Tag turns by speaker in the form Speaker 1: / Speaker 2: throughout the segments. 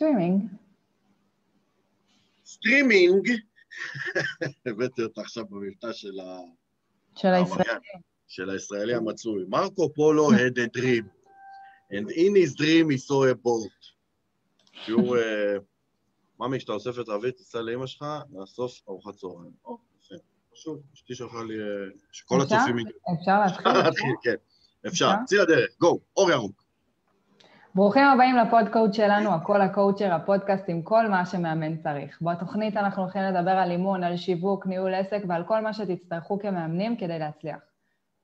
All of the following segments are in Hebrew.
Speaker 1: סטרימינג.
Speaker 2: סטרימינג, הבאתי אותה עכשיו במבטא של ה...
Speaker 1: של הישראלי.
Speaker 2: של הישראלי המצוי. מרקו פולו had a dream, and in his dream he saw a boat. שהוא, אה, ממי, כשאתה אוסף את רבית, תיסע לאמא שלך, נאסוף ארוחת צהריים. פשוט, אשתי שלחה לי, אה, שכל? הצופים.
Speaker 1: אפשר להתחיל?
Speaker 2: כן. אפשר? צאי לדרך, go, אור ירוק.
Speaker 1: ברוכים הבאים לפודקאוט שלנו, הכל הקואוצ'ר, הפודקאסט עם כל מה שמאמן צריך. בתוכנית אנחנו הולכים לדבר על אימון, על שיווק, ניהול עסק ועל כל מה שתצטרכו כמאמנים כדי להצליח.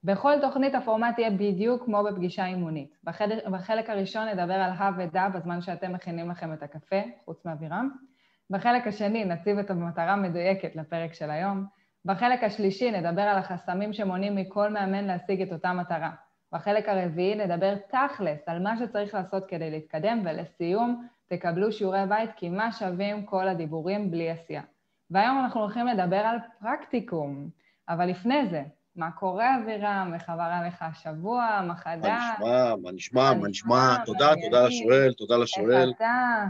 Speaker 1: בכל תוכנית הפורמט יהיה בדיוק כמו בפגישה אימונית. בחלק, בחלק הראשון נדבר על הא ודא בזמן שאתם מכינים לכם את הקפה, חוץ מאבירם. בחלק השני נציב את המטרה המדויקת לפרק של היום. בחלק השלישי נדבר על החסמים שמונעים מכל מאמן להשיג את אותה מטרה. בחלק הרביעי נדבר תכלס על מה שצריך לעשות כדי להתקדם, ולסיום תקבלו שיעורי בית כי מה שווים כל הדיבורים בלי עשייה. והיום אנחנו הולכים לדבר על פרקטיקום, אבל לפני זה, מה קורה אבירם? איך עבר עליך השבוע? מה חדש?
Speaker 2: מה נשמע, מה נשמע, מה נשמע,
Speaker 1: נשמע?
Speaker 2: תודה,
Speaker 1: מעניינים.
Speaker 2: תודה לשואל, תודה לשואל.
Speaker 1: איך אתה?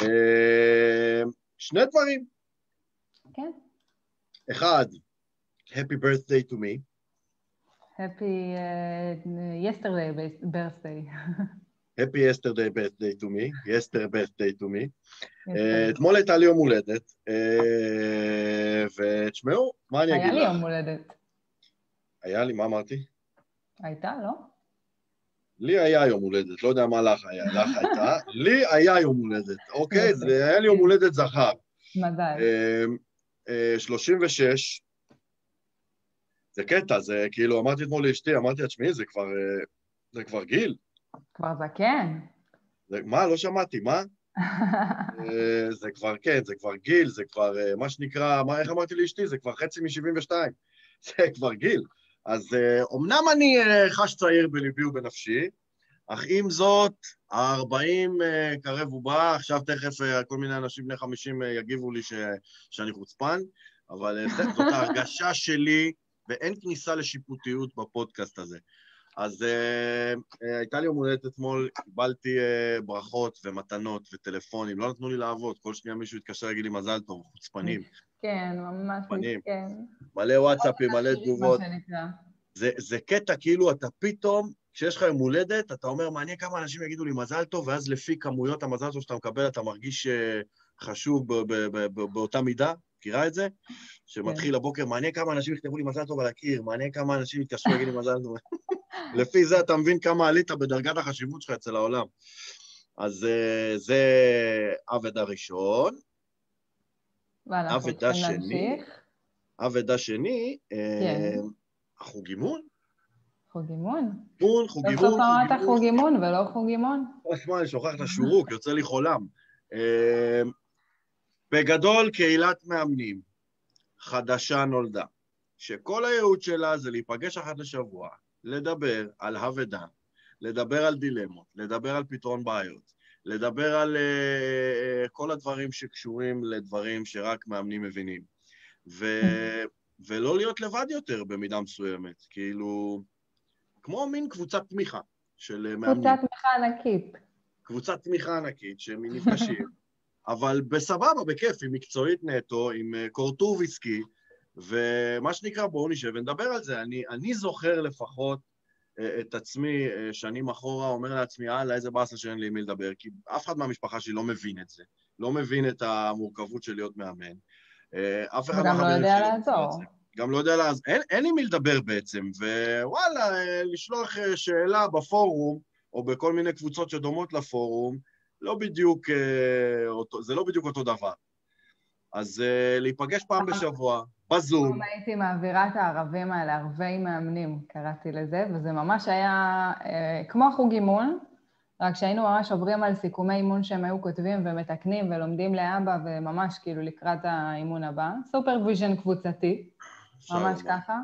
Speaker 2: אה, שני דברים.
Speaker 1: כן.
Speaker 2: אחד, Happy birthday to me.
Speaker 1: Happy uh, yesterday birthday.
Speaker 2: Happy yesterday birthday to me. Yesterday birthday to me. אה, אתמול הייתה לי יום הולדת, אה, ותשמעו, מה אני
Speaker 1: היה
Speaker 2: אגיד
Speaker 1: לי
Speaker 2: לך?
Speaker 1: יום הולדת.
Speaker 2: היה לי, מה אמרתי?
Speaker 1: הייתה, לא?
Speaker 2: לי היה יום הולדת, לא יודע מה לך היה, לך הייתה. לי היה יום הולדת, אוקיי? זה היה לי יום הולדת זכר.
Speaker 1: מזל.
Speaker 2: אה, אה, 36, זה קטע, זה כאילו, אמרתי אתמול לאשתי, אמרתי לה, תשמעי, זה כבר, אה, זה כבר גיל.
Speaker 1: כבר זקן.
Speaker 2: זה, מה, לא שמעתי, מה? אה, זה כבר, כן, זה כבר גיל, זה כבר, אה, מה שנקרא, מה, איך אמרתי לאשתי? זה כבר חצי מ-72. זה כבר גיל. אז אומנם אני חש צעיר בליבי ובנפשי, אך עם זאת, ה-40 אה, קרב ובא, עכשיו תכף כל מיני אנשים בני 50 אה, יגיבו לי ש, שאני חוצפן, אבל זאת ההרגשה שלי, ואין כניסה לשיפוטיות בפודקאסט הזה. אז אה, אה, הייתה לי יום הולדת אתמול, קיבלתי אה, ברכות ומתנות וטלפונים, לא נתנו לי לעבוד, כל שנייה מישהו התקשר להגיד לי מזל טוב, חוצפנים,
Speaker 1: כן, ממש
Speaker 2: פנים.
Speaker 1: מסכן.
Speaker 2: מלא וואטסאפים, מלא תגובות. זה, זה קטע, כאילו אתה פתאום, כשיש לך יום הולדת, אתה אומר, מעניין כמה אנשים יגידו לי מזל טוב, ואז לפי כמויות המזל טוב שאתה מקבל, אתה מרגיש אה, חשוב באותה מידה. מכירה את זה? שמתחיל הבוקר, מעניין כמה אנשים יכתבו לי מזל טוב על הקיר, מעניין כמה אנשים יתקשרו להגיד לי מזל טוב. לפי זה אתה מבין כמה עלית בדרגת החשיבות שלך אצל העולם. אז אה, זה אבד הראשון.
Speaker 1: ואנחנו
Speaker 2: אבדה
Speaker 1: צריכים
Speaker 2: שני.
Speaker 1: להמשיך.
Speaker 2: אבדה שני, אה,
Speaker 1: כן.
Speaker 2: החוג אימון?
Speaker 1: חוג אימון.
Speaker 2: אימון, חוג
Speaker 1: סוף
Speaker 2: אימון,
Speaker 1: סוף
Speaker 2: חוג
Speaker 1: אמרת
Speaker 2: אימון.
Speaker 1: חוג אימון ולא חוג אימון.
Speaker 2: תשמע, אני שוכח את השורוק, יוצא לי חולם. בגדול, קהילת מאמנים חדשה נולדה, שכל הייעוד שלה זה להיפגש אחת לשבוע, לדבר על הווה לדבר על דילמות, לדבר על פתרון בעיות, לדבר על uh, כל הדברים שקשורים לדברים שרק מאמנים מבינים. ו... ולא להיות לבד יותר במידה מסוימת, כאילו, כמו מין קבוצת תמיכה של אה, מאמנים.
Speaker 1: קבוצת תמיכה ענקית.
Speaker 2: קבוצת תמיכה ענקית שהם נפגשים, אבל בסבבה, בכיף, עם מקצועית נטו, עם אה, קורטור ויסקי, ומה שנקרא, בואו נשב ונדבר על זה. אני, אני זוכר לפחות אה, את עצמי אה, שנים אחורה, אומר לעצמי, יאללה, איזה באסה שאין לי עם מי לדבר, כי אף אחד מהמשפחה שלי לא מבין את זה, לא מבין את המורכבות של להיות מאמן. אף אחד
Speaker 1: וגם לא יודע
Speaker 2: שלי
Speaker 1: לעזור.
Speaker 2: גם לא יודע לעזור, אין, אין עם מי לדבר בעצם, ווואלה, לשלוח שאלה בפורום, או בכל מיני קבוצות שדומות לפורום, לא בדיוק, אה, אותו, זה לא בדיוק אותו דבר. אז אה, להיפגש פעם בשבוע, בזום,
Speaker 1: פעם הייתי מעבירה את הערבים האלה, ערבי מאמנים, קראתי לזה, וזה ממש היה אה, כמו החוג אימון, רק שהיינו ממש עוברים על סיכומי אימון שהם היו כותבים ומתקנים ולומדים להבא, וממש כאילו לקראת האימון הבא. supervision קבוצתי, ממש. ככה.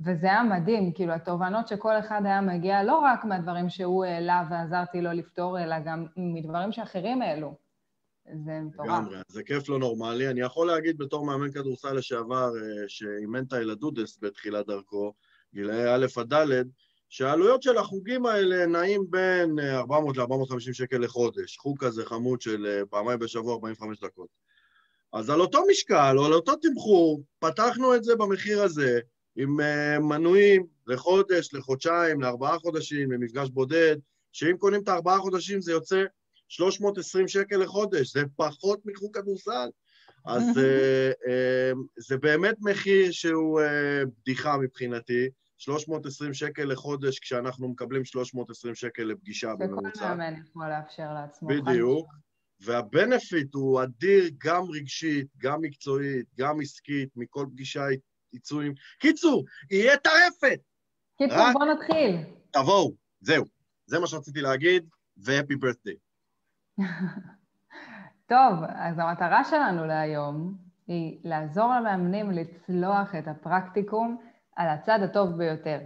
Speaker 1: וזה היה מדהים, כאילו, התובנות שכל אחד היה מגיע, לא רק מהדברים שהוא העלה ועזרתי לו לפתור, אלא גם מדברים שאחרים העלו. זה מטורף.
Speaker 2: לגמרי, זה כיף לא נורמלי. אני יכול להגיד בתור מאמן כדורסל לשעבר, אה, שאימן את הילדודס בתחילת דרכו, גילאי א' עד ד', שהעלויות של החוגים האלה נעים בין 400 ל-450 שקל לחודש, חוג כזה חמוד של אה, פעמיים בשבוע 45 דקות. אז על אותו משקל או על אותו תמחור, פתחנו את זה במחיר הזה, עם uh, מנויים לחודש, לחודשיים, לארבעה חודשים, למפגש בודד, שאם קונים את הארבעה חודשים זה יוצא 320 שקל לחודש, זה פחות מחוג כדורסל. אז uh, uh, זה באמת מחיר שהוא בדיחה מבחינתי. 320 שקל לחודש, כשאנחנו מקבלים 320 שקל לפגישה בממוצע.
Speaker 1: שכל מאמן יכול לאפשר לעצמו.
Speaker 2: בדיוק. והבנפיט הוא אדיר גם רגשית, גם מקצועית, גם עסקית, מכל פגישה עם... קיצור, יהיה טרפת!
Speaker 1: קיצור, רק... בוא נתחיל.
Speaker 2: תבואו, זהו. זה מה שרציתי להגיד, ו-happy birthday.
Speaker 1: טוב, אז המטרה שלנו להיום היא לעזור למאמנים לצלוח את הפרקטיקום על הצד הטוב ביותר.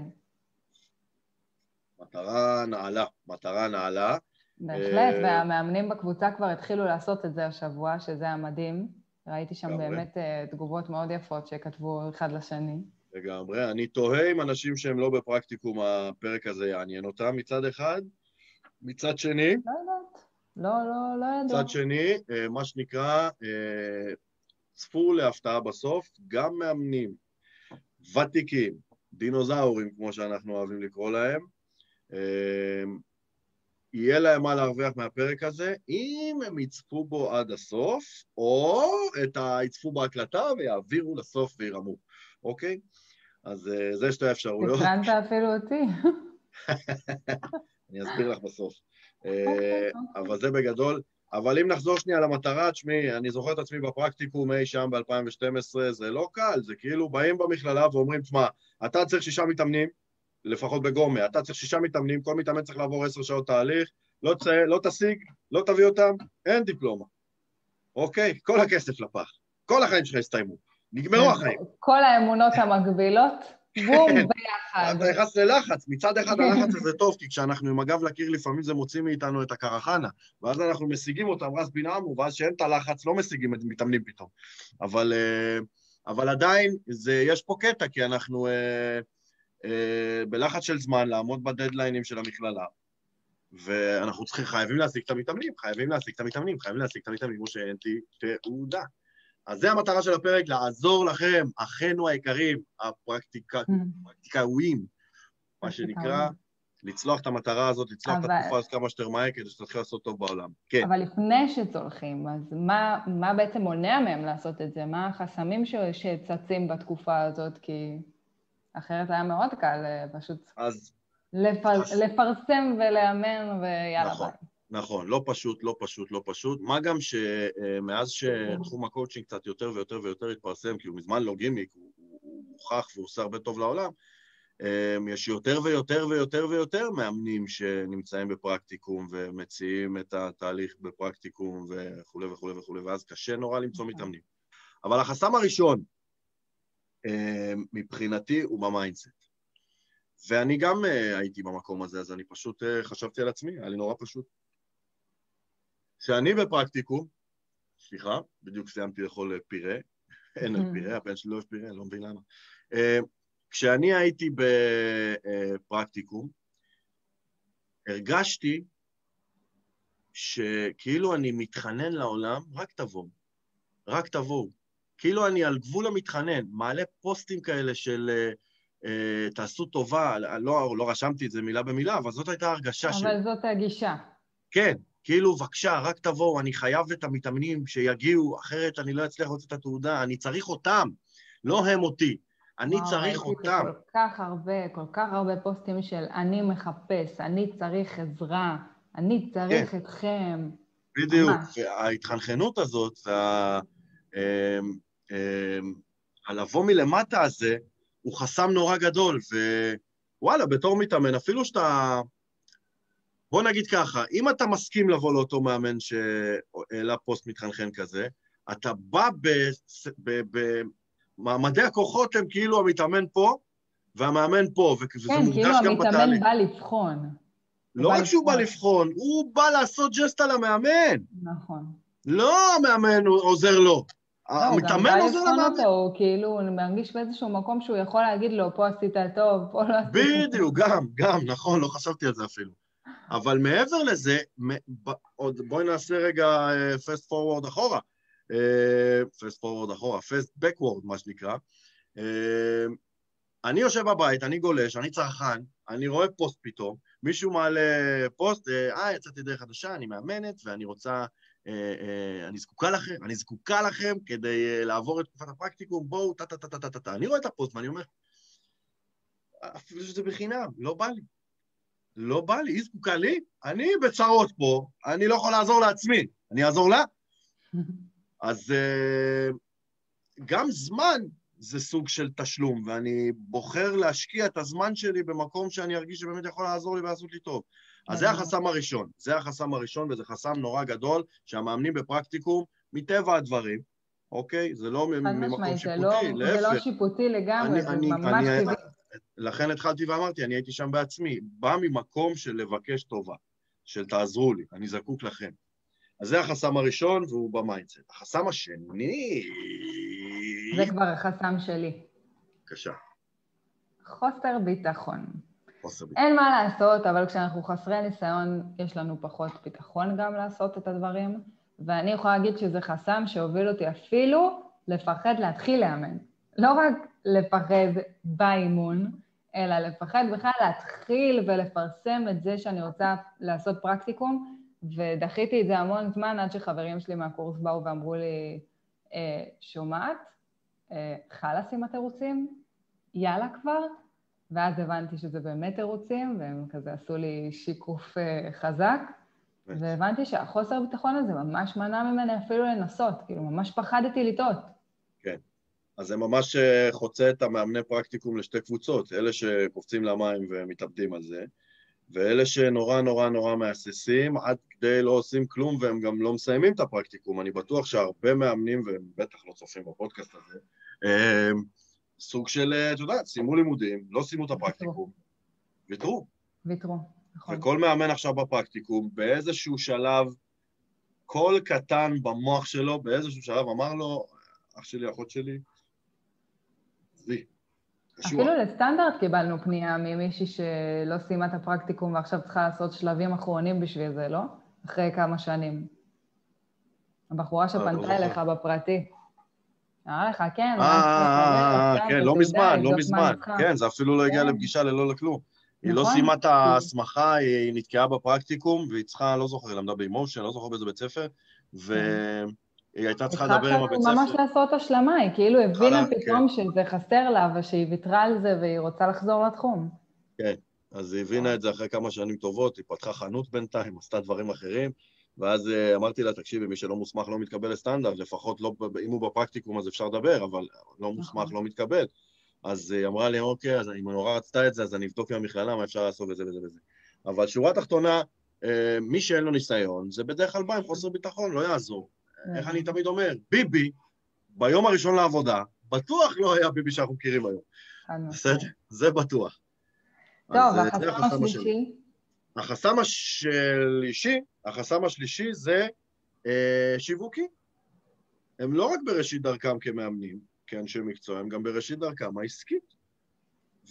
Speaker 2: מטרה נעלה, מטרה נעלה.
Speaker 1: בהחלט, אה, והמאמנים בקבוצה כבר התחילו לעשות את זה השבוע, שזה המדהים. ראיתי שם באמת אה, תגובות מאוד יפות שכתבו אחד לשני.
Speaker 2: לגמרי. אני תוהה אם אנשים שהם לא בפרקטיקום, הפרק הזה יעניין אותם מצד אחד. מצד שני...
Speaker 1: לא יודעת. לא, לא, לא ידעו.
Speaker 2: מצד שני, אה, מה שנקרא, צפו להפתעה בסוף, גם מאמנים ותיקים, דינוזאורים, כמו שאנחנו אוהבים לקרוא להם, יהיה להם מה להרוויח מהפרק הזה, אם הם יצפו בו עד הסוף, או את ה... יצפו בהקלטה ויעבירו לסוף וירמו, אוקיי? אז uh, זה שתי האפשרויות.
Speaker 1: תקרנת אפילו אותי.
Speaker 2: אני אסביר לך בסוף. Uh, אבל זה בגדול. אבל אם נחזור שנייה למטרה, תשמעי, אני זוכר את עצמי בפרקטיקום אי שם ב-2012, זה לא קל, זה כאילו באים במכללה ואומרים, תשמע, אתה צריך שישה מתאמנים, לפחות בגומה, אתה צריך שישה מתאמנים, כל מתאמן צריך לעבור עשר שעות תהליך, לא, צ... לא תשיג, לא תביא אותם, אין דיפלומה. אוקיי? כל הכסף לפח. כל החיים שלך הסתיימו. נגמרו כן, החיים.
Speaker 1: כל האמונות המקבילות, בום, כן. ביחד.
Speaker 2: אתה נכנס ללחץ. מצד אחד הלחץ הזה טוב, כי כשאנחנו עם הגב לקיר לפעמים זה מוציא מאיתנו את הקרחנה, ואז אנחנו משיגים אותם רס בן עמו, ואז שאין את הלחץ לא משיגים את מתאמנים פתאום. אבל, אה, אבל עדיין, זה, יש פה קטע, כי אנחנו... אה, בלחץ של זמן לעמוד בדדליינים של המכללה, ואנחנו צריכים, חייבים להשיג את המתאמנים, חייבים להשיג את המתאמנים, חייבים להשיג את המתאמנים, כמו שאין תעודה. אז זה המטרה של הפרק, לעזור לכם, אחינו היקרים, הפרקטיקאויים, מה שנקרא, לצלוח את המטרה הזאת, לצלוח אבל... את התקופה הזאת כמה שיותר מהר, כדי שתתחיל לעשות טוב בעולם. כן.
Speaker 1: אבל לפני שצולחים, אז מה, מה בעצם מונע מהם לעשות את זה? מה החסמים שצצים בתקופה הזאת? כי... אחרת היה מאוד קל אה, פשוט אז... לפר... אז... לפרסם ולאמן ויאללה
Speaker 2: נכון, ביי. נכון, לא פשוט, לא פשוט, לא פשוט. מה גם שמאז שתחום הקואוצ'ינג קצת יותר ויותר ויותר התפרסם, כי הוא מזמן לא גימיק, הוא הוכח והוא עושה הרבה טוב לעולם, אמ, יש יותר ויותר ויותר ויותר מאמנים שנמצאים בפרקטיקום ומציעים את התהליך בפרקטיקום וכולי וכולי וכולי, ואז קשה נורא למצוא נכון. מתאמנים. אבל החסם הראשון אה, מבחינתי הוא ב mindset. ואני גם אה, הייתי במקום הזה, אז אני פשוט אה, חשבתי על עצמי, היה לי נורא פשוט. כשאני בפרקטיקום, סליחה, בדיוק סיימתי לאכול פירה, אין על פירה, הבן שלי לא אוהב פירה, לא מבין למה. כשאני הייתי בפרקטיקום, הרגשתי שכאילו אני מתחנן לעולם, רק תבואו, רק תבואו. כאילו אני על גבול המתחנן, מעלה פוסטים כאלה של uh, uh, תעשו טובה, לא, לא רשמתי את זה מילה במילה, אבל זאת הייתה הרגשה
Speaker 1: שלי. אבל זאת הגישה.
Speaker 2: כן, כאילו, בבקשה, רק תבואו, אני חייב את המתאמנים שיגיעו, אחרת אני לא אצליח לראות את התעודה, אני צריך אותם, לא הם אותי. אני וואו, צריך אותם.
Speaker 1: כל כך הרבה, כל כך הרבה פוסטים של אני מחפש, אני צריך עזרה, אני צריך כן. אתכם.
Speaker 2: בדיוק, וההתחנחנות הזאת, וה... אמ, אמ, הלבוא מלמטה הזה הוא חסם נורא גדול, ווואלה, בתור מתאמן, אפילו שאתה... בוא נגיד ככה, אם אתה מסכים לבוא לאותו מאמן שהעלה פוסט מתחנחן כזה, אתה בא במעמדי הכוחות הם כאילו המתאמן פה והמאמן פה, וזה כן,
Speaker 1: מורגש כאילו גם בתהליך. כן, כאילו המתאמן בא לבחון.
Speaker 2: לא רק שהוא בא לבחון, הוא בא לעשות ג'סט על המאמן.
Speaker 1: נכון.
Speaker 2: לא המאמן עוזר לו. המתאמן עוזר
Speaker 1: למאמן.
Speaker 2: למאמן.
Speaker 1: אותו, הוא כאילו, הוא מרגיש באיזשהו מקום שהוא יכול להגיד לו, פה עשית טוב, פה לא עשית.
Speaker 2: בדיוק, גם, גם, נכון, לא חשבתי על זה אפילו. אבל מעבר לזה, עוד בואי נעשה רגע fast forward אחורה. fast forward אחורה, fast backward, מה שנקרא. אני יושב בבית, אני גולש, אני צרכן, אני רואה פוסט פתאום, מישהו מעלה פוסט, אה, יצאתי דרך חדשה, אני מאמנת, ואני רוצה, אה, אה, אני זקוקה לכם, אני זקוקה לכם כדי אה, לעבור את תקופת הפרקטיקום, בואו, טה-טה-טה-טה-טה. אני רואה את הפוסט ואני אומר, אפילו שזה בחינם, לא בא לי. לא בא לי, היא זקוקה לי, אני בצרות פה, אני לא יכול לעזור לעצמי, אני אעזור לה? אז גם זמן זה סוג של תשלום, ואני בוחר להשקיע את הזמן שלי במקום שאני ארגיש שבאמת יכול לעזור לי ולעשות לי טוב. אז זה החסם הראשון, זה החסם הראשון, וזה חסם נורא גדול, שהמאמנים בפרקטיקום, מטבע הדברים, אוקיי? זה לא ממקום שיפוטי,
Speaker 1: לא,
Speaker 2: להפך.
Speaker 1: זה לא שיפוטי לגמרי, זה ממש טבעי.
Speaker 2: לכן התחלתי ואמרתי, אני הייתי שם בעצמי, בא ממקום של לבקש טובה, של תעזרו לי, אני זקוק לכם. אז זה החסם הראשון, והוא ב mindset. החסם השני...
Speaker 1: זה כבר החסם שלי.
Speaker 2: בבקשה.
Speaker 1: חוסר ביטחון. אין מה לעשות, אבל כשאנחנו חסרי ניסיון, יש לנו פחות ביטחון גם לעשות את הדברים, ואני יכולה להגיד שזה חסם שהוביל אותי אפילו לפחד להתחיל לאמן. לא רק לפחד באימון, אלא לפחד בכלל להתחיל ולפרסם את זה שאני רוצה לעשות פרקטיקום, ודחיתי את זה המון זמן עד שחברים שלי מהקורס באו ואמרו לי, אה, שומעת? אה, חלאס עם התירוצים? יאללה כבר? ואז הבנתי שזה באמת תירוצים, והם כזה עשו לי שיקוף אה, חזק, והבנתי שהחוסר ביטחון הזה ממש מנע ממני אפילו לנסות, כאילו ממש פחדתי לטעות.
Speaker 2: כן. אז זה ממש חוצה את המאמני פרקטיקום לשתי קבוצות, אלה שקופצים למים ומתאבדים על זה, ואלה שנורא נורא נורא מהססים, עד כדי לא עושים כלום והם גם לא מסיימים את הפרקטיקום. אני בטוח שהרבה מאמנים, והם בטח לא צופים בפודקאסט הזה, סוג של, את יודעת, סיימו לימודים, לא סיימו את הפרקטיקום, ויתרו.
Speaker 1: ויתרו, נכון.
Speaker 2: וכל מאמן עכשיו בפרקטיקום, באיזשהו שלב, קול קטן במוח שלו, באיזשהו שלב אמר לו, אח שלי, אחות שלי, עזבי,
Speaker 1: אפילו לסטנדרט קיבלנו פנייה ממישהי שלא סיימה את הפרקטיקום ועכשיו צריכה לעשות שלבים אחרונים בשביל זה, לא? אחרי כמה שנים. הבחורה שפנתה אליך בפרטי. אמרה לך, כן,
Speaker 2: אה, כן, לא מזמן, לא מזמן. כן, זה אפילו לא הגיע לפגישה ללא לכלום. היא לא סיימה את ההסמכה, היא נתקעה בפרקטיקום, והיא צריכה, לא זוכר, היא למדה באימושן, לא זוכר באיזה בית ספר, ו... היא הייתה צריכה לדבר עם הבית ספר.
Speaker 1: ממש לעשות השלמה, היא כאילו הבינה פתאום שזה חסר לה ושהיא ויתרה על זה והיא רוצה לחזור לתחום.
Speaker 2: כן, אז היא הבינה את זה אחרי כמה שנים טובות, היא פתחה חנות בינתיים, עשתה דברים אחרים, ואז אמרתי לה, תקשיבי, מי שלא מוסמך לא מתקבל לסטנדרט, לפחות לא, אם הוא בפרקטיקום אז אפשר לדבר, אבל לא מוסמך לא מתקבל. אז היא אמרה לי, אוקיי, אז אם נורא רצתה את זה, אז אני אבדוק עם המכללה מה אפשר לעשות וזה וזה וזה. אבל שורה תחתונה, מי שאין לו ניסיון, זה בדרך כלל בא עם חוסר ביטחון, לא יעזור. איך אני תמיד אומר, ביבי, ביום הראשון לעבודה, בטוח לא היה ביבי שאנחנו מכירים היום. בסדר? זה בטוח.
Speaker 1: טוב, החסם השלישי?
Speaker 2: החסם השלישי, החסם השלישי זה אה, שיווקי. הם לא רק בראשית דרכם כמאמנים, כאנשי מקצוע, הם גם בראשית דרכם העסקית.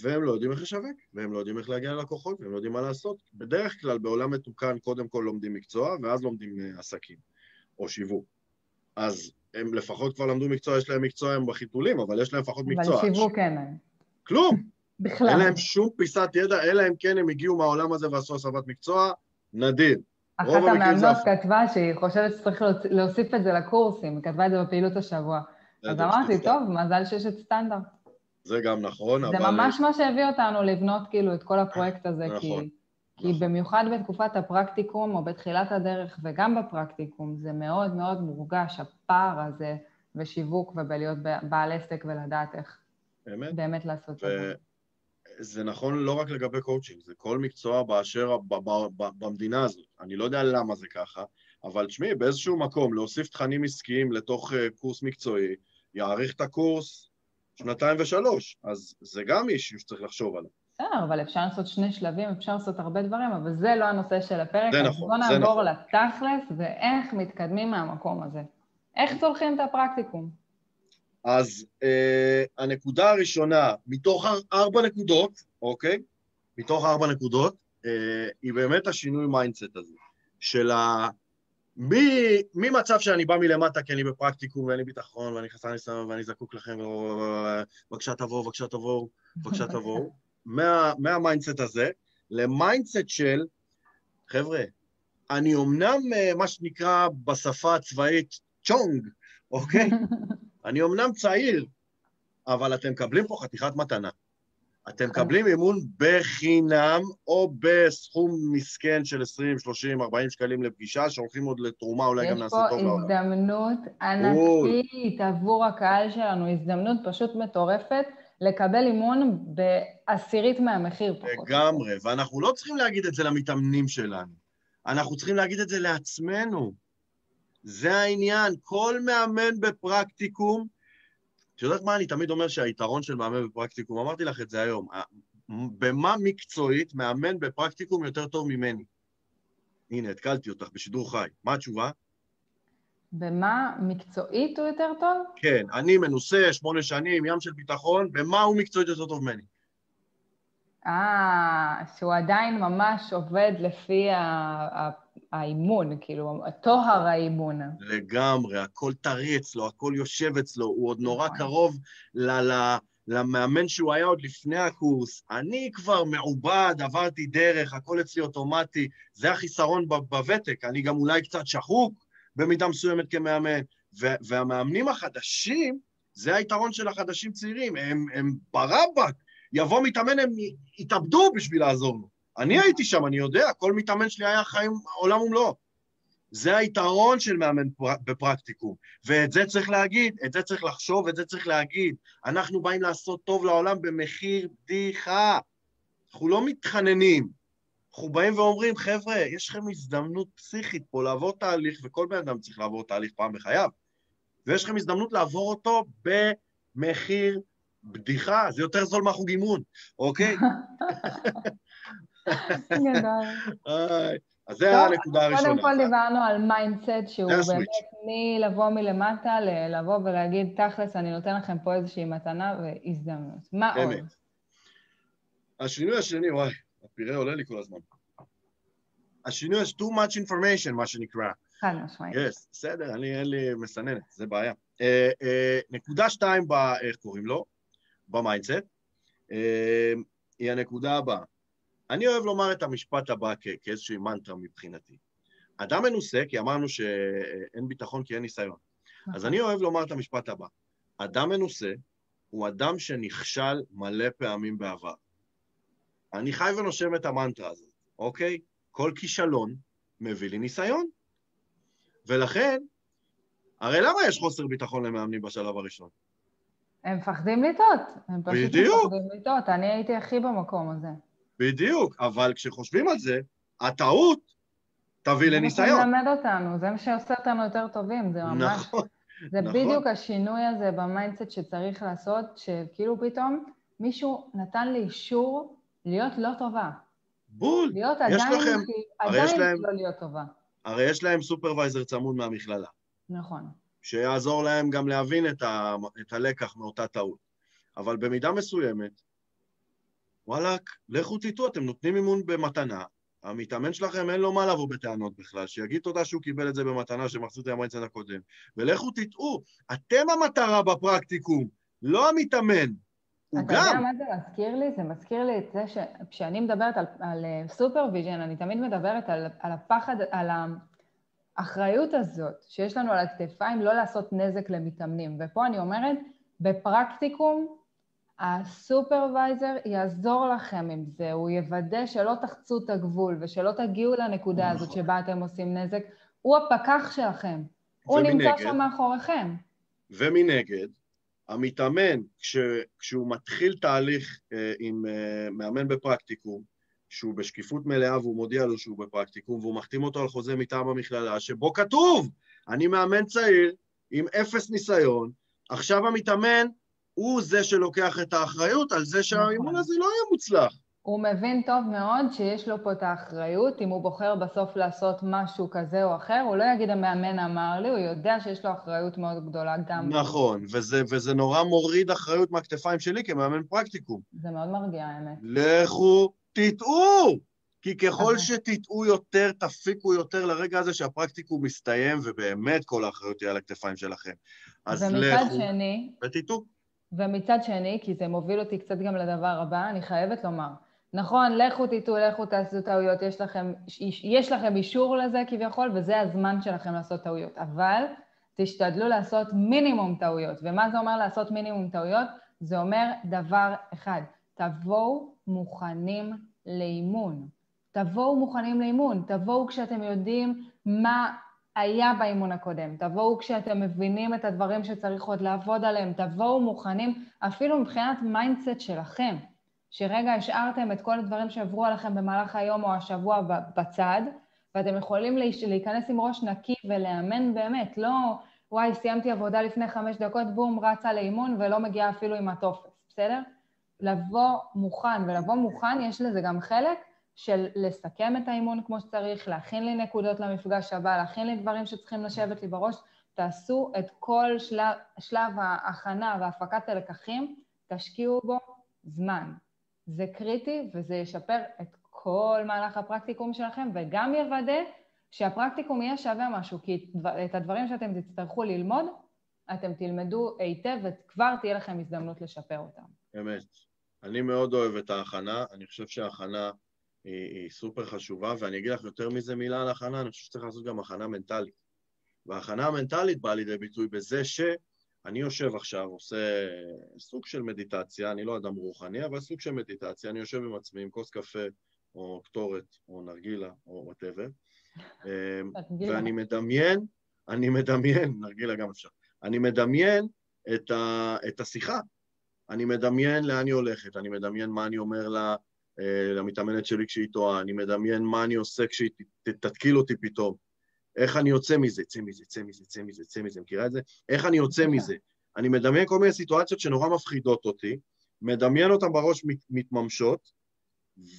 Speaker 2: והם לא יודעים איך לשווק, והם לא יודעים איך להגיע ללקוחות, והם לא יודעים מה לעשות. בדרך כלל בעולם מתוקן קודם כל לומדים מקצוע, ואז לומדים עסקים, או שיווק. אז הם לפחות כבר למדו מקצוע, יש להם מקצוע הם בחיתולים, אבל יש להם לפחות מקצוע.
Speaker 1: אבל שיווק אין להם.
Speaker 2: כלום.
Speaker 1: בכלל.
Speaker 2: אין להם שום פיסת ידע, אלא אם כן הם הגיעו מהעולם הזה ועשו הסבת מקצוע, נדיר.
Speaker 1: אחת המאמנות כתבה שהיא חושבת שצריך להוסיף את זה לקורסים, היא כתבה את זה בפעילות השבוע. אז אמרתי, טוב, מזל שיש את סטנדרט.
Speaker 2: זה גם נכון, אבל...
Speaker 1: זה ממש מה שהביא אותנו לבנות כאילו את כל הפרויקט הזה, כי... נכון. כי נכון. במיוחד בתקופת הפרקטיקום, או בתחילת הדרך, וגם בפרקטיקום, זה מאוד מאוד מורגש, הפער הזה בשיווק ובלהיות בעל עסק ולדעת איך באמת, באמת לעשות את זה.
Speaker 2: זה נכון לא רק לגבי קואוצ'ינג, זה כל מקצוע באשר ב- ב- ב- במדינה הזאת. אני לא יודע למה זה ככה, אבל תשמעי, באיזשהו מקום להוסיף תכנים עסקיים לתוך אה, קורס מקצועי, יאריך את הקורס שנתיים ושלוש, אז זה גם issue שצריך לחשוב עליו.
Speaker 1: בסדר, אבל אפשר לעשות שני שלבים, אפשר לעשות הרבה דברים, אבל זה לא הנושא של הפרק.
Speaker 2: זה נכון,
Speaker 1: זה נכון. בוא נעבור לתכלס ואיך מתקדמים מהמקום הזה. איך צולחים את הפרקטיקום?
Speaker 2: אז אה, הנקודה הראשונה, מתוך ארבע נקודות, אוקיי? מתוך ארבע נקודות, אה, היא באמת השינוי mindset הזה, של ה... ממצב שאני בא מלמטה כי אני בפרקטיקום ואין לי ביטחון ואני חסר ניסיון ואני זקוק לכם, בבקשה תבואו, בבקשה תבואו, בבקשה תבואו, מה, מה mindset הזה ל mindset של, חבר'ה, אני אומנם אה, מה שנקרא בשפה הצבאית צ'ונג, אוקיי? אני אומנם צעיר, אבל אתם מקבלים פה חתיכת מתנה. אתם מקבלים אימון בחינם, או בסכום מסכן של 20, 30, 40 שקלים לפגישה, שהולכים עוד לתרומה, אולי גם נעשה טוב לעולם.
Speaker 1: יש פה הזדמנות ענקית עבור הקהל שלנו, הזדמנות פשוט מטורפת לקבל אימון בעשירית מהמחיר
Speaker 2: פחות. לגמרי, ואנחנו לא צריכים להגיד את זה למתאמנים שלנו, אנחנו צריכים להגיד את זה לעצמנו. זה העניין, כל מאמן בפרקטיקום, את יודעת מה אני תמיד אומר שהיתרון של מאמן בפרקטיקום? אמרתי לך את זה היום. במה מקצועית מאמן בפרקטיקום יותר טוב ממני? הנה, התקלתי אותך בשידור חי. מה התשובה?
Speaker 1: במה מקצועית הוא יותר טוב?
Speaker 2: כן, אני מנוסה, שמונה שנים, ים של ביטחון, במה הוא מקצועית יותר טוב ממני?
Speaker 1: אה, שהוא עדיין ממש עובד לפי האימון, כאילו, טוהר האימון.
Speaker 2: לגמרי, הכל טרי אצלו, הכל יושב אצלו, הוא עוד נורא נכון. קרוב ל... ל... למאמן שהוא היה עוד לפני הקורס, אני כבר מעובד, עברתי דרך, הכל אצלי אוטומטי, זה החיסרון בוותק, אני גם אולי קצת שחוק במידה מסוימת כמאמן, והמאמנים החדשים, זה היתרון של החדשים צעירים, הם, הם ברבק, יבוא מתאמן, הם יתאבדו בשביל לעזור לו. אני הייתי שם, אני יודע, כל מתאמן שלי היה חיים עולם ומלואו. זה היתרון של מאמן פר... בפרקטיקום, ואת זה צריך להגיד, את זה צריך לחשוב, את זה צריך להגיד. אנחנו באים לעשות טוב לעולם במחיר בדיחה. אנחנו לא מתחננים. אנחנו באים ואומרים, חבר'ה, יש לכם הזדמנות פסיכית פה לעבור תהליך, וכל בן אדם צריך לעבור תהליך פעם בחייו, ויש לכם הזדמנות לעבור אותו במחיר בדיחה, זה יותר זול מהחוג אימון, אוקיי? אז זה הנקודה הראשונה.
Speaker 1: קודם כל דיברנו על mindset, שהוא באמת מלבוא מלמטה, לבוא ולהגיד, תכלס, אני נותן לכם פה איזושהי מתנה והזדמנות. מה עוד?
Speaker 2: השינוי השני, וואי, הפירה עולה לי כל הזמן. השינוי, יש too much information, מה שנקרא.
Speaker 1: חד משמעית.
Speaker 2: yes, בסדר, אני, אין לי מסננת, זה בעיה. אה, אה, נקודה שתיים, ב, איך קוראים לו? ב mindset, אה, היא הנקודה הבאה. אני אוהב לומר את המשפט הבא כאיזושהי מנטרה מבחינתי. אדם מנוסה, כי אמרנו שאין ביטחון כי אין ניסיון. אז נכון. אני אוהב לומר את המשפט הבא. אדם מנוסה הוא אדם שנכשל מלא פעמים בעבר. אני חי ונושם את המנטרה הזאת, אוקיי? כל כישלון מביא לי ניסיון. ולכן, הרי למה יש חוסר ביטחון למאמנים בשלב הראשון?
Speaker 1: הם מפחדים לטעות. הם פשוט בדיוק. מפחדים לטעות. אני הייתי הכי במקום הזה.
Speaker 2: בדיוק, אבל כשחושבים על זה, הטעות תביא לניסיון.
Speaker 1: זה מלמד אותנו, זה מה שעושה אותנו יותר טובים, זה ממש... נכון, זה נכון. בדיוק השינוי הזה ב mindset שצריך לעשות, שכאילו פתאום מישהו נתן לי אישור להיות לא טובה.
Speaker 2: בול.
Speaker 1: להיות עדיין, לכם, עדיין להם, לא להיות טובה.
Speaker 2: הרי יש להם סופרוויזר צמוד מהמכללה.
Speaker 1: נכון.
Speaker 2: שיעזור להם גם להבין את, ה, את הלקח מאותה טעות. אבל במידה מסוימת, וואלכ, לכו תטעו, אתם נותנים אימון במתנה, המתאמן שלכם אין לו מה לבוא בטענות בכלל, שיגיד תודה שהוא קיבל את זה במתנה שמחזיר את המועצת הקודם, ולכו תטעו, אתם המטרה בפרקטיקום, לא המתאמן. הוא
Speaker 1: אתה
Speaker 2: גם...
Speaker 1: יודע מה זה מזכיר לי? זה מזכיר לי את זה שכשאני מדברת על, על supervision, אני תמיד מדברת על, על הפחד, על האחריות הזאת שיש לנו על הכתפיים לא לעשות נזק למתאמנים. ופה אני אומרת, בפרקטיקום, ה supervisor יעזור לכם עם זה, הוא יוודא שלא תחצו את הגבול ושלא תגיעו לנקודה הזאת נכון. שבה אתם עושים נזק. הוא הפקח שלכם, הוא ומנגד, נמצא שם מאחוריכם.
Speaker 2: ומנגד, המתאמן, כש, כשהוא מתחיל תהליך אה, עם אה, מאמן בפרקטיקום, שהוא בשקיפות מלאה והוא מודיע לו שהוא בפרקטיקום, והוא מחתים אותו על חוזה מטעם המכללה, שבו כתוב, אני מאמן צעיר עם אפס ניסיון, עכשיו המתאמן הוא זה שלוקח את האחריות על זה שהאימון נכון. הזה לא יהיה מוצלח.
Speaker 1: הוא מבין טוב מאוד שיש לו פה את האחריות, אם הוא בוחר בסוף לעשות משהו כזה או אחר, הוא לא יגיד המאמן אמר לי, הוא יודע שיש לו אחריות מאוד גדולה גם.
Speaker 2: נכון, וזה, וזה נורא מוריד אחריות מהכתפיים שלי כמאמן פרקטיקום.
Speaker 1: זה מאוד מרגיע, האמת.
Speaker 2: לכו תטעו! כי ככל שתטעו יותר, תפיקו יותר לרגע הזה שהפרקטיקום מסתיים, ובאמת כל האחריות תהיה על הכתפיים שלכם. אז לכו
Speaker 1: שני,
Speaker 2: ותטעו.
Speaker 1: ומצד שני, כי זה מוביל אותי קצת גם לדבר הבא, אני חייבת לומר, נכון, לכו תטעו, לכו תעשו טעויות, יש לכם, יש לכם אישור לזה כביכול, וזה הזמן שלכם לעשות טעויות. אבל תשתדלו לעשות מינימום טעויות. ומה זה אומר לעשות מינימום טעויות? זה אומר דבר אחד, תבואו מוכנים לאימון. תבואו מוכנים לאימון, תבואו כשאתם יודעים מה היה באימון הקודם, תבואו כשאתם מבינים את הדברים שצריך עוד לעבוד עליהם, תבואו מוכנים אפילו מבחינת mindset שלכם. שרגע השארתם את כל הדברים שעברו עליכם במהלך היום או השבוע בצד, ואתם יכולים להיכנס עם ראש נקי ולאמן באמת, לא וואי, סיימתי עבודה לפני חמש דקות, בום, רצה לאימון ולא מגיעה אפילו עם הטופס, בסדר? לבוא מוכן, ולבוא מוכן, יש לזה גם חלק של לסכם את האימון כמו שצריך, להכין לי נקודות למפגש הבא, להכין לי דברים שצריכים לשבת לי בראש. תעשו את כל שלב, שלב ההכנה והפקת הלקחים, תשקיעו בו זמן. זה קריטי וזה ישפר את כל מהלך הפרקטיקום שלכם וגם יוודא שהפרקטיקום יהיה שווה משהו, כי את הדברים שאתם תצטרכו ללמוד, אתם תלמדו היטב וכבר תהיה לכם הזדמנות לשפר אותם.
Speaker 2: אמת. אני מאוד אוהב את ההכנה, אני חושב שההכנה היא, היא סופר חשובה, ואני אגיד לך יותר מזה מילה על הכנה, אני חושב שצריך לעשות גם הכנה מנטלית. וההכנה המנטלית באה לידי ביטוי בזה ש... אני יושב עכשיו, עושה סוג של מדיטציה, אני לא אדם רוחני, אבל סוג של מדיטציה, אני יושב עם עצמי עם כוס קפה, או קטורת, או נרגילה, או whatever, אמ, ואני מדמיין, אני מדמיין, נרגילה גם אפשר, אני מדמיין את, ה, את השיחה. אני מדמיין לאן היא הולכת, אני מדמיין מה אני אומר לה, למתאמנת שלי כשהיא טועה, אני מדמיין מה אני עושה כשהיא תתקיל אותי פתאום. איך אני יוצא מזה? צא מזה, צא מזה, צא מזה, צא מזה, מכירה את זה? איך אני יוצא מזה? אני מדמיין כל מיני סיטואציות שנורא מפחידות אותי, מדמיין אותן בראש מתממשות,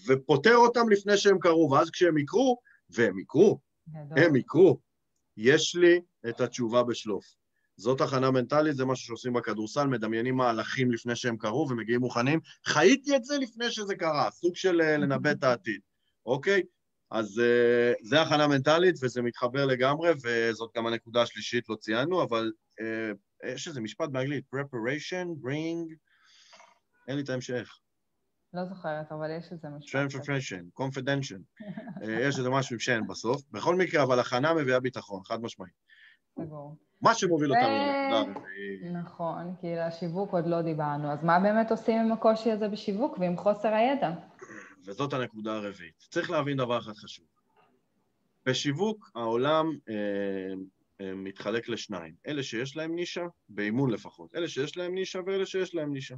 Speaker 2: ופותר אותן לפני שהן קרו, ואז כשהן יקרו, והם יקרו, הם יקרו, יש לי את התשובה בשלוף. זאת הכנה מנטלית, זה משהו שעושים בכדורסל, מדמיינים מהלכים לפני שהם קרו ומגיעים מוכנים. חייתי את זה לפני שזה קרה, סוג של אה, לנבא את העתיד, אוקיי? אז uh, זה הכנה מנטלית וזה מתחבר לגמרי, וזאת גם הנקודה השלישית, לא ציינו, אבל uh, יש איזה משפט באנגלית, preparation, bring, אין לי את ההמשך.
Speaker 1: לא זוכרת, אבל יש איזה משפט.
Speaker 2: Transformation, confidential. uh, יש איזה משהו עם שאין בסוף. בכל מקרה, אבל הכנה מביאה ביטחון, חד משמעית.
Speaker 1: סגור.
Speaker 2: מה שמוביל אותנו לנקודה
Speaker 1: נכון, כי לשיווק עוד לא דיברנו. אז מה באמת עושים עם הקושי הזה בשיווק ועם חוסר הידע?
Speaker 2: וזאת הנקודה הרביעית. צריך להבין דבר אחד חשוב. בשיווק העולם אה, אה, מתחלק לשניים. אלה שיש להם נישה, באימון לפחות. אלה שיש להם נישה ואלה שיש להם נישה.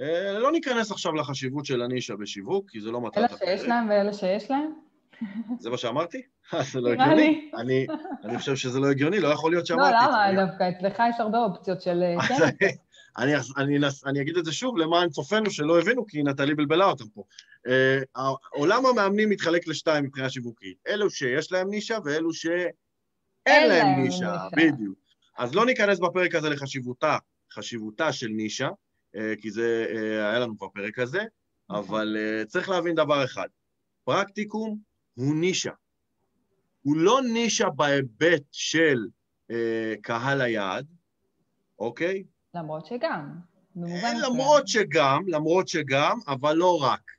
Speaker 2: אה, לא ניכנס עכשיו לחשיבות של הנישה בשיווק, כי זה לא מטרת
Speaker 1: הפרק. אלה שיש להם ואלה שיש להם?
Speaker 2: זה מה שאמרתי? זה לא הגיוני. אני, אני חושב שזה לא הגיוני, לא יכול להיות שאמרתי.
Speaker 1: לא, למה? דווקא אצלך יש הרבה אופציות של... אה, כן.
Speaker 2: אני, אני, אני אגיד את זה שוב למען צופינו שלא הבינו, כי נטלי בלבלה אותם פה. Uh, עולם המאמנים מתחלק לשתיים מבחינה שיווקית. אלו שיש להם נישה ואלו שאין להם נישה, בדיוק. אז לא ניכנס בפרק הזה לחשיבותה, חשיבותה של נישה, uh, כי זה, uh, היה לנו כבר פרק כזה, נכון. אבל uh, צריך להבין דבר אחד, פרקטיקום הוא נישה. הוא לא נישה בהיבט של uh, קהל היעד, אוקיי?
Speaker 1: למרות שגם.
Speaker 2: למרות שגם, למרות שגם, אבל לא רק.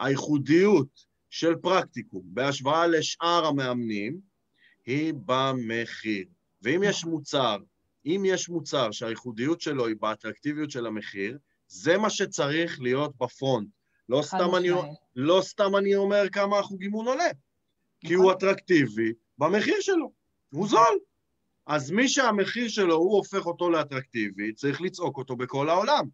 Speaker 2: הייחודיות של פרקטיקום בהשוואה לשאר המאמנים היא במחיר. ואם יש מוצר, אם יש מוצר שהייחודיות שלו היא באטרקטיביות של המחיר, זה מה שצריך להיות בפרונט. לא סתם, אני, לא סתם אני אומר כמה החוג אימון עולה, כי הוא נכון. אטרקטיבי במחיר שלו, הוא זול. אז מי שהמחיר שלו, הוא הופך אותו לאטרקטיבי, צריך לצעוק אותו בכל העולם.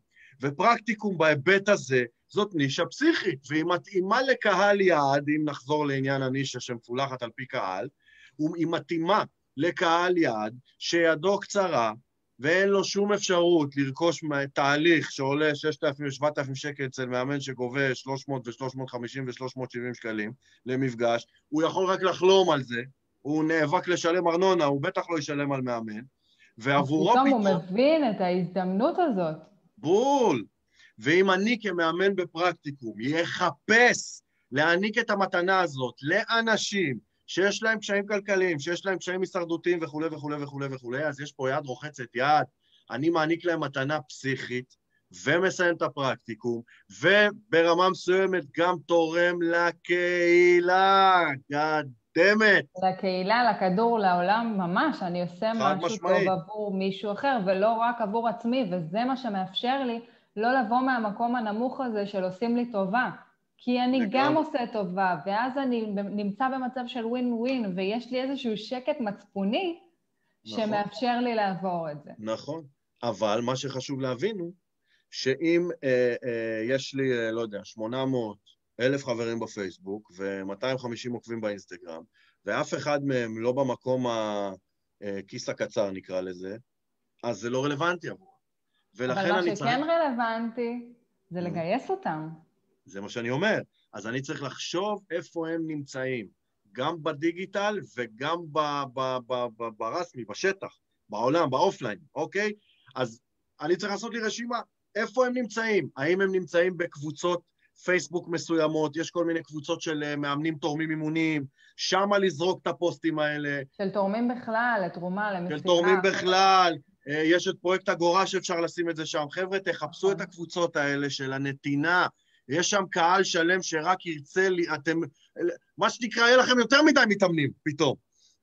Speaker 2: ופרקטיקום בהיבט הזה, זאת נישה פסיכית, והיא מתאימה לקהל יעד, אם נחזור לעניין הנישה שמפולחת על פי קהל, היא מתאימה לקהל יעד שידו קצרה, ואין לו שום אפשרות לרכוש תהליך שעולה 6,000 ו-7,000 שקל אצל מאמן שגובה 300 ו-350 ו-370 שקלים למפגש, הוא יכול רק לחלום על זה, הוא נאבק לשלם ארנונה, הוא בטח לא ישלם על מאמן, ועבורו
Speaker 1: פתאום... פתאום הוא מבין את ההזדמנות הזאת.
Speaker 2: בול. ואם אני כמאמן בפרקטיקום יחפש להעניק את המתנה הזאת לאנשים שיש להם קשיים כלכליים, שיש להם קשיים הישרדותיים וכולי וכולי וכולי וכולי, אז יש פה יד רוחצת יד, אני מעניק להם מתנה פסיכית, ומסיים את הפרקטיקום, וברמה מסוימת גם תורם לקהילה, גדמת.
Speaker 1: לקהילה, לכדור, לעולם, ממש, אני עושה משהו משמעית. טוב עבור מישהו אחר, ולא רק עבור עצמי, וזה מה שמאפשר לי לא לבוא מהמקום הנמוך הזה של עושים לי טובה. כי אני וגם... גם עושה טובה, ואז אני נמצא במצב של ווין ווין, ויש לי איזשהו שקט מצפוני נכון. שמאפשר לי לעבור את זה.
Speaker 2: נכון, אבל מה שחשוב להבין הוא שאם אה, אה, יש לי, אה, לא יודע, 800 אלף חברים בפייסבוק ו-250 עוקבים באינסטגרם, ואף אחד מהם לא במקום הכיס הקצר, נקרא לזה, אז זה לא רלוונטי עבורו.
Speaker 1: ולכן אני צריך... אבל מה שכן רלוונטי זה לגייס אותם.
Speaker 2: זה מה שאני אומר. אז אני צריך לחשוב איפה הם נמצאים, גם בדיגיטל וגם ב- ב- ב- ב- ברסמי, בשטח, בעולם, באופליין, אוקיי? אז אני צריך לעשות לי רשימה, איפה הם נמצאים? האם הם נמצאים בקבוצות פייסבוק מסוימות, יש כל מיני קבוצות של אה, מאמנים תורמים אימונים, שמה לזרוק את הפוסטים האלה.
Speaker 1: של תורמים בכלל, לתרומה, למסיכה.
Speaker 2: של תורמים בכלל, אה, יש את פרויקט אגורה שאפשר לשים את זה שם. חבר'ה, תחפשו את. הקבוצות האלה של הנתינה, יש שם קהל שלם שרק ירצה לי, אתם, מה שנקרא, יהיה לכם יותר מדי מתאמנים פתאום,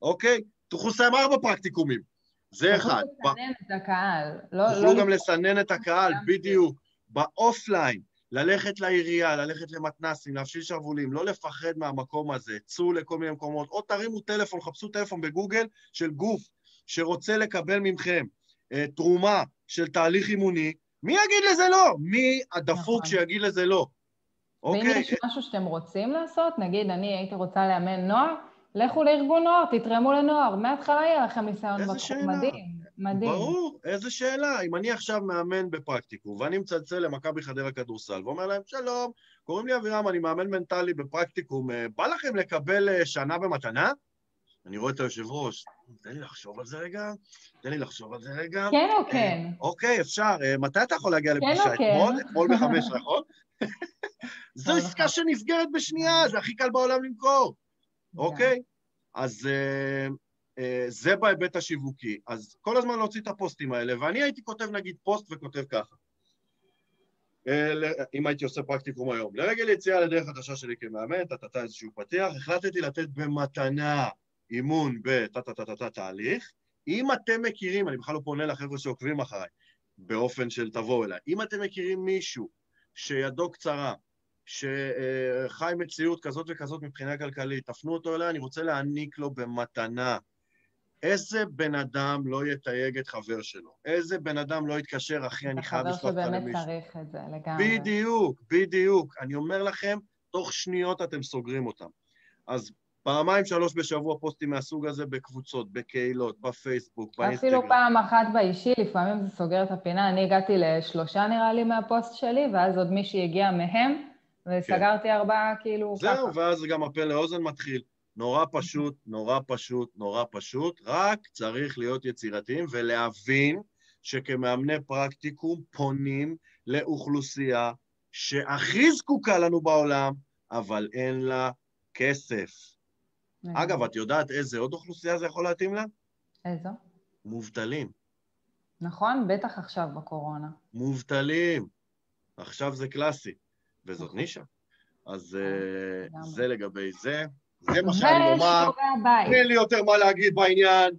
Speaker 2: אוקיי? תוכלו לסיים ארבע פרקטיקומים. זה אחד.
Speaker 1: תוכלו לסנן את הקהל.
Speaker 2: לא, תוכלו לא גם לסנן את הקהל, בדיוק. באופליין, ללכת לעירייה, ללכת למתנסים, להפשיל שרוולים, לא לפחד מהמקום הזה, צאו לכל מיני מקומות, או תרימו טלפון, חפשו טלפון בגוגל של גוף שרוצה לקבל מכם אה, תרומה של תהליך אימוני, מי יגיד לזה לא? מי הדפוק נכון. שיגיד לזה לא?
Speaker 1: אוקיי. ואם יש משהו שאתם רוצים לעשות, נגיד אני הייתי רוצה לאמן נוער, לכו לארגון נוער, תתרמו לנוער, מההתחלה יהיה לכם ניסיון בתחום. מדהים, מדהים.
Speaker 2: ברור, איזה שאלה. אם אני עכשיו מאמן בפרקטיקו, ואני מצלצל למכבי חדרה כדורסל, ואומר להם, שלום, קוראים לי אבירם, אני מאמן מנטלי בפרקטיקום, אה, בא לכם לקבל אה, שנה במתנה? אני רואה את היושב ראש, תן לי לחשוב על זה רגע, תן לי לחשוב על זה רגע.
Speaker 1: כן או כן?
Speaker 2: אוקיי, אפשר. אה, מתי אתה יכול להגיע לפגישה? כן אתמול? אתמול בחמש, נכון? זו עסקה שנסגרת בשנייה, זה הכי קל בעולם למכור, אוקיי? אז אה, אה, זה בהיבט השיווקי. אז כל הזמן להוציא את הפוסטים האלה, ואני הייתי כותב נגיד פוסט וכותב ככה. אם הייתי עושה פרקטיקום היום. לרגל יציאה לדרך חדשה שלי כמאמן, טטטה איזשהו פתיח, החלטתי לתת במתנה אימון בטה-טה-טה-טה תהליך. אם אתם מכירים, אני בכלל לא פונה לחבר'ה שעוקבים אחריי, באופן של תבואו אליי, אם אתם מכירים מישהו שידו קצרה, שחי מציאות כזאת וכזאת מבחינה כלכלית, תפנו אותו אליי, אני רוצה להעניק לו במתנה. איזה בן אדם לא יתייג את חבר שלו? איזה בן אדם לא יתקשר, אחי, אני חייב
Speaker 1: לשלוח אותך למישהו? חבר שבאמת צריך את זה,
Speaker 2: לגמרי. בדיוק, בדיוק. אני אומר לכם, תוך שניות אתם סוגרים אותם. אז פעמיים, שלוש בשבוע פוסטים מהסוג הזה בקבוצות, בקהילות, בפייסבוק, באינסטגרם.
Speaker 1: אפילו פעם אחת באישי, לפעמים זה סוגר את הפינה. אני הגעתי לשלושה נראה לי מהפוסט שלי, ואז עוד מישהי הגיע מהם, וסגרתי כן. ארבעה כאילו
Speaker 2: זהו, ככה. זהו, ואז גם הפה לאוזן מתחיל. נורא פשוט, נורא פשוט, נורא פשוט, רק צריך להיות יצירתיים ולהבין שכמאמני פרקטיקום פונים לאוכלוסייה שהכי זקוקה לנו בעולם, אבל אין לה כסף. אגב, את יודעת איזה עוד אוכלוסייה זה יכול להתאים לה?
Speaker 1: איזו?
Speaker 2: מובטלים.
Speaker 1: נכון, בטח עכשיו בקורונה.
Speaker 2: מובטלים. עכשיו זה קלאסי, וזאת נכון. נישה. אז uh, זה לגבי זה. זה מה שאני אומר. אין לי יותר מה להגיד בעניין.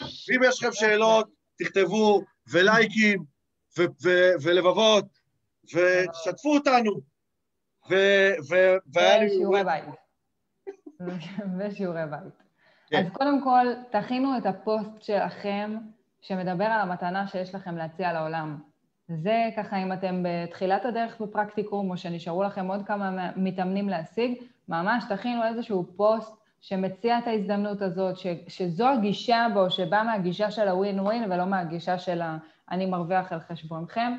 Speaker 2: ואם יש לכם שאלות, תכתבו, ולייקים, ולבבות, ושתפו אותנו.
Speaker 1: והיה לי... שיעורי בית. ושיעורי בית. כן. אז קודם כל, תכינו את הפוסט שלכם שמדבר על המתנה שיש לכם להציע לעולם. זה ככה, אם אתם בתחילת הדרך בפרקטיקום, או שנשארו לכם עוד כמה מתאמנים להשיג, ממש תכינו איזשהו פוסט שמציע את ההזדמנות הזאת, ש, שזו הגישה בו, שבאה מהגישה של הווין ווין ולא מהגישה של ה... אני מרוויח על חשבונכם.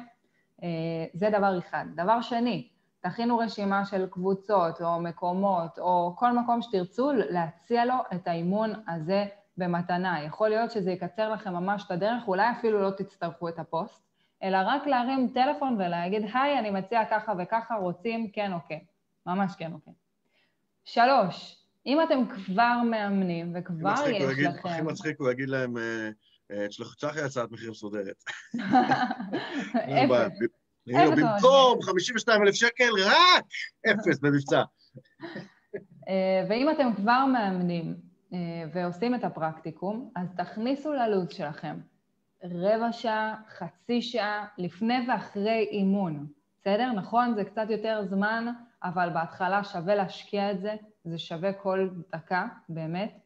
Speaker 1: אה, זה דבר אחד. דבר שני, תכינו רשימה של קבוצות או מקומות או כל מקום שתרצו להציע לו את האימון הזה במתנה. יכול להיות שזה יקצר לכם ממש את הדרך, אולי אפילו לא תצטרכו את הפוסט, אלא רק להרים טלפון ולהגיד, היי, אני מציע ככה וככה, רוצים כן או כן. ממש כן או כן. שלוש, אם אתם כבר מאמנים וכבר יש
Speaker 2: יגיד,
Speaker 1: לכם...
Speaker 2: הכי מצחיק הוא יגיד להם, אה, אה, תשלחו צחי הצעת מחיר מסודרת. במקום 52 אלף שקל, רק אפס במבצע.
Speaker 1: אה, ואם אתם כבר מאמנים ועושים את הפרקטיקום, אז תכניסו ללו"ז שלכם רבע שעה, חצי שעה, לפני ואחרי אימון. בסדר? נכון, זה קצת יותר זמן, אבל בהתחלה שווה להשקיע את זה, זה שווה כל דקה, באמת.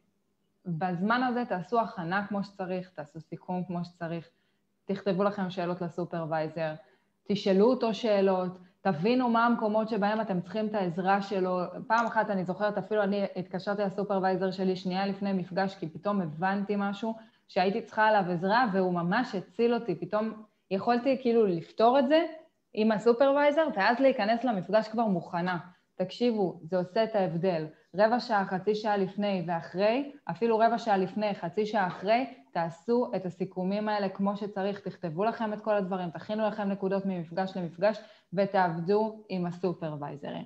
Speaker 1: בזמן הזה תעשו הכנה כמו שצריך, תעשו סיכום כמו שצריך, תכתבו לכם שאלות לסופרוויזר, תשאלו אותו שאלות, תבינו מה המקומות שבהם אתם צריכים את העזרה שלו. פעם אחת אני זוכרת, אפילו אני התקשרתי לסופרוויזר שלי שנייה לפני מפגש, כי פתאום הבנתי משהו שהייתי צריכה עליו עזרה, והוא ממש הציל אותי. פתאום יכולתי כאילו לפתור את זה עם הסופרוויזר, ואז להיכנס למפגש כבר מוכנה. תקשיבו, זה עושה את ההבדל. רבע שעה, חצי שעה לפני ואחרי, אפילו רבע שעה לפני, חצי שעה אחרי, תעשו את הסיכומים האלה כמו שצריך, תכתבו לכם את כל הדברים, תכינו לכם נקודות ממפגש למפגש ותעבדו עם הסופרוויזרים.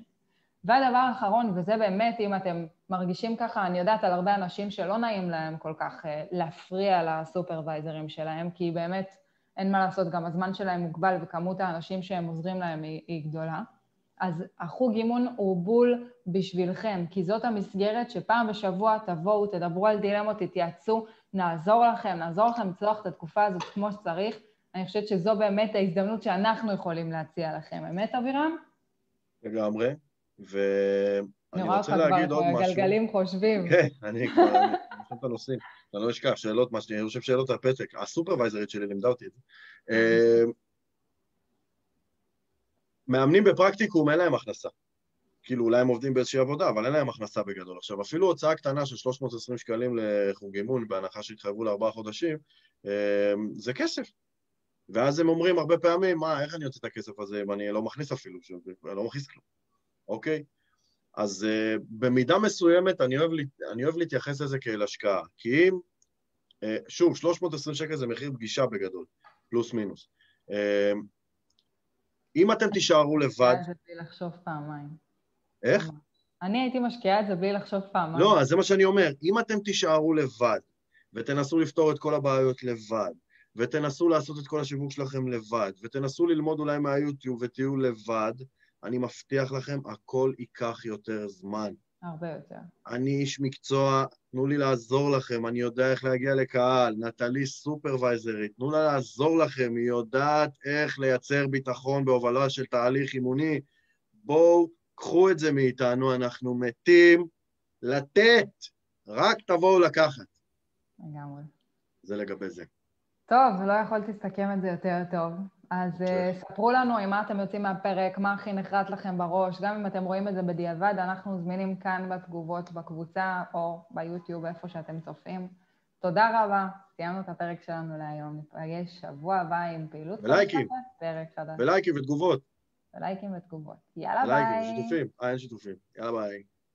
Speaker 1: והדבר האחרון, וזה באמת, אם אתם מרגישים ככה, אני יודעת על הרבה אנשים שלא נעים להם כל כך אה, להפריע לסופרוויזרים שלהם, כי באמת אין מה לעשות, גם הזמן שלהם מוגבל וכמות האנשים שהם עוזרים להם היא, היא גדולה. אז החוג אימון הוא בול בשבילכם, כי זאת המסגרת שפעם בשבוע תבואו, תדברו על דילמות, תתייעצו, נעזור לכם, נעזור לכם לצלוח את התקופה הזאת כמו שצריך. אני חושבת שזו באמת ההזדמנות שאנחנו יכולים להציע לכם. אמת, אבירם?
Speaker 2: לגמרי, ואני רוצה להגיד עוד משהו.
Speaker 1: אני רואה אותך כבר גלגלים חושבים.
Speaker 2: כן, אני כבר, אני חושב את הנושאים. אני לא אשכח, שאלות, מה שאני חושב שאלות על פתק. הסופרוויזרית שלי לימדה אותי את זה. מאמנים בפרקטיקום אין להם הכנסה. כאילו אולי הם עובדים באיזושהי עבודה, אבל אין להם הכנסה בגדול. עכשיו, אפילו הוצאה קטנה של 320 שקלים לחוג אימון, בהנחה שהתחייבו לארבעה חודשים, אה, זה כסף. ואז הם אומרים הרבה פעמים, מה, איך אני יוצא את הכסף הזה אם אני לא מכניס אפילו, אני לא מכניס כלום, אוקיי? אז uh, במידה מסוימת אני אוהב, אני אוהב להתייחס לזה כאל השקעה. כי אם, uh, שוב, 320 שקל זה מחיר פגישה בגדול, פלוס מינוס. Uh, אם אתם תישארו לבד...
Speaker 1: בלי לחשוב פעמיים.
Speaker 2: איך?
Speaker 1: אני הייתי משקיעה את זה בלי לחשוב פעמיים.
Speaker 2: לא, אז זה מה שאני אומר. אם אתם תישארו לבד, ותנסו לפתור את כל הבעיות לבד, ותנסו לעשות את כל השיווק שלכם לבד, ותנסו ללמוד אולי מהיוטיוב ותהיו לבד, אני מבטיח לכם, הכל ייקח יותר זמן.
Speaker 1: הרבה יותר.
Speaker 2: אני איש מקצוע, תנו לי לעזור לכם, אני יודע איך להגיע לקהל, נטלי סופרוויזרית, תנו לה לעזור לכם, היא יודעת איך לייצר ביטחון בהובלה של תהליך אימוני. בואו, קחו את זה מאיתנו, אנחנו מתים לתת, רק תבואו לקחת.
Speaker 1: לגמרי.
Speaker 2: זה לגבי זה.
Speaker 1: טוב, לא יכולתי לסכם את זה יותר טוב. אז uh, ספרו לנו עם מה אתם יוצאים מהפרק, מה הכי נחרט לכם בראש, גם אם אתם רואים את זה בדיעבד, אנחנו זמינים כאן בתגובות בקבוצה או ביוטיוב, איפה שאתם צופים. תודה רבה, סיימנו את הפרק שלנו להיום. ניפגש שבוע הבא עם פעילות
Speaker 2: ולייקים.
Speaker 1: פרק חדש.
Speaker 2: ולייקים ותגובות.
Speaker 1: ולייקים ותגובות. יאללה ולייקים, ביי.
Speaker 2: ולייקים, שיתופים. אה, אין שיתופים. יאללה ביי.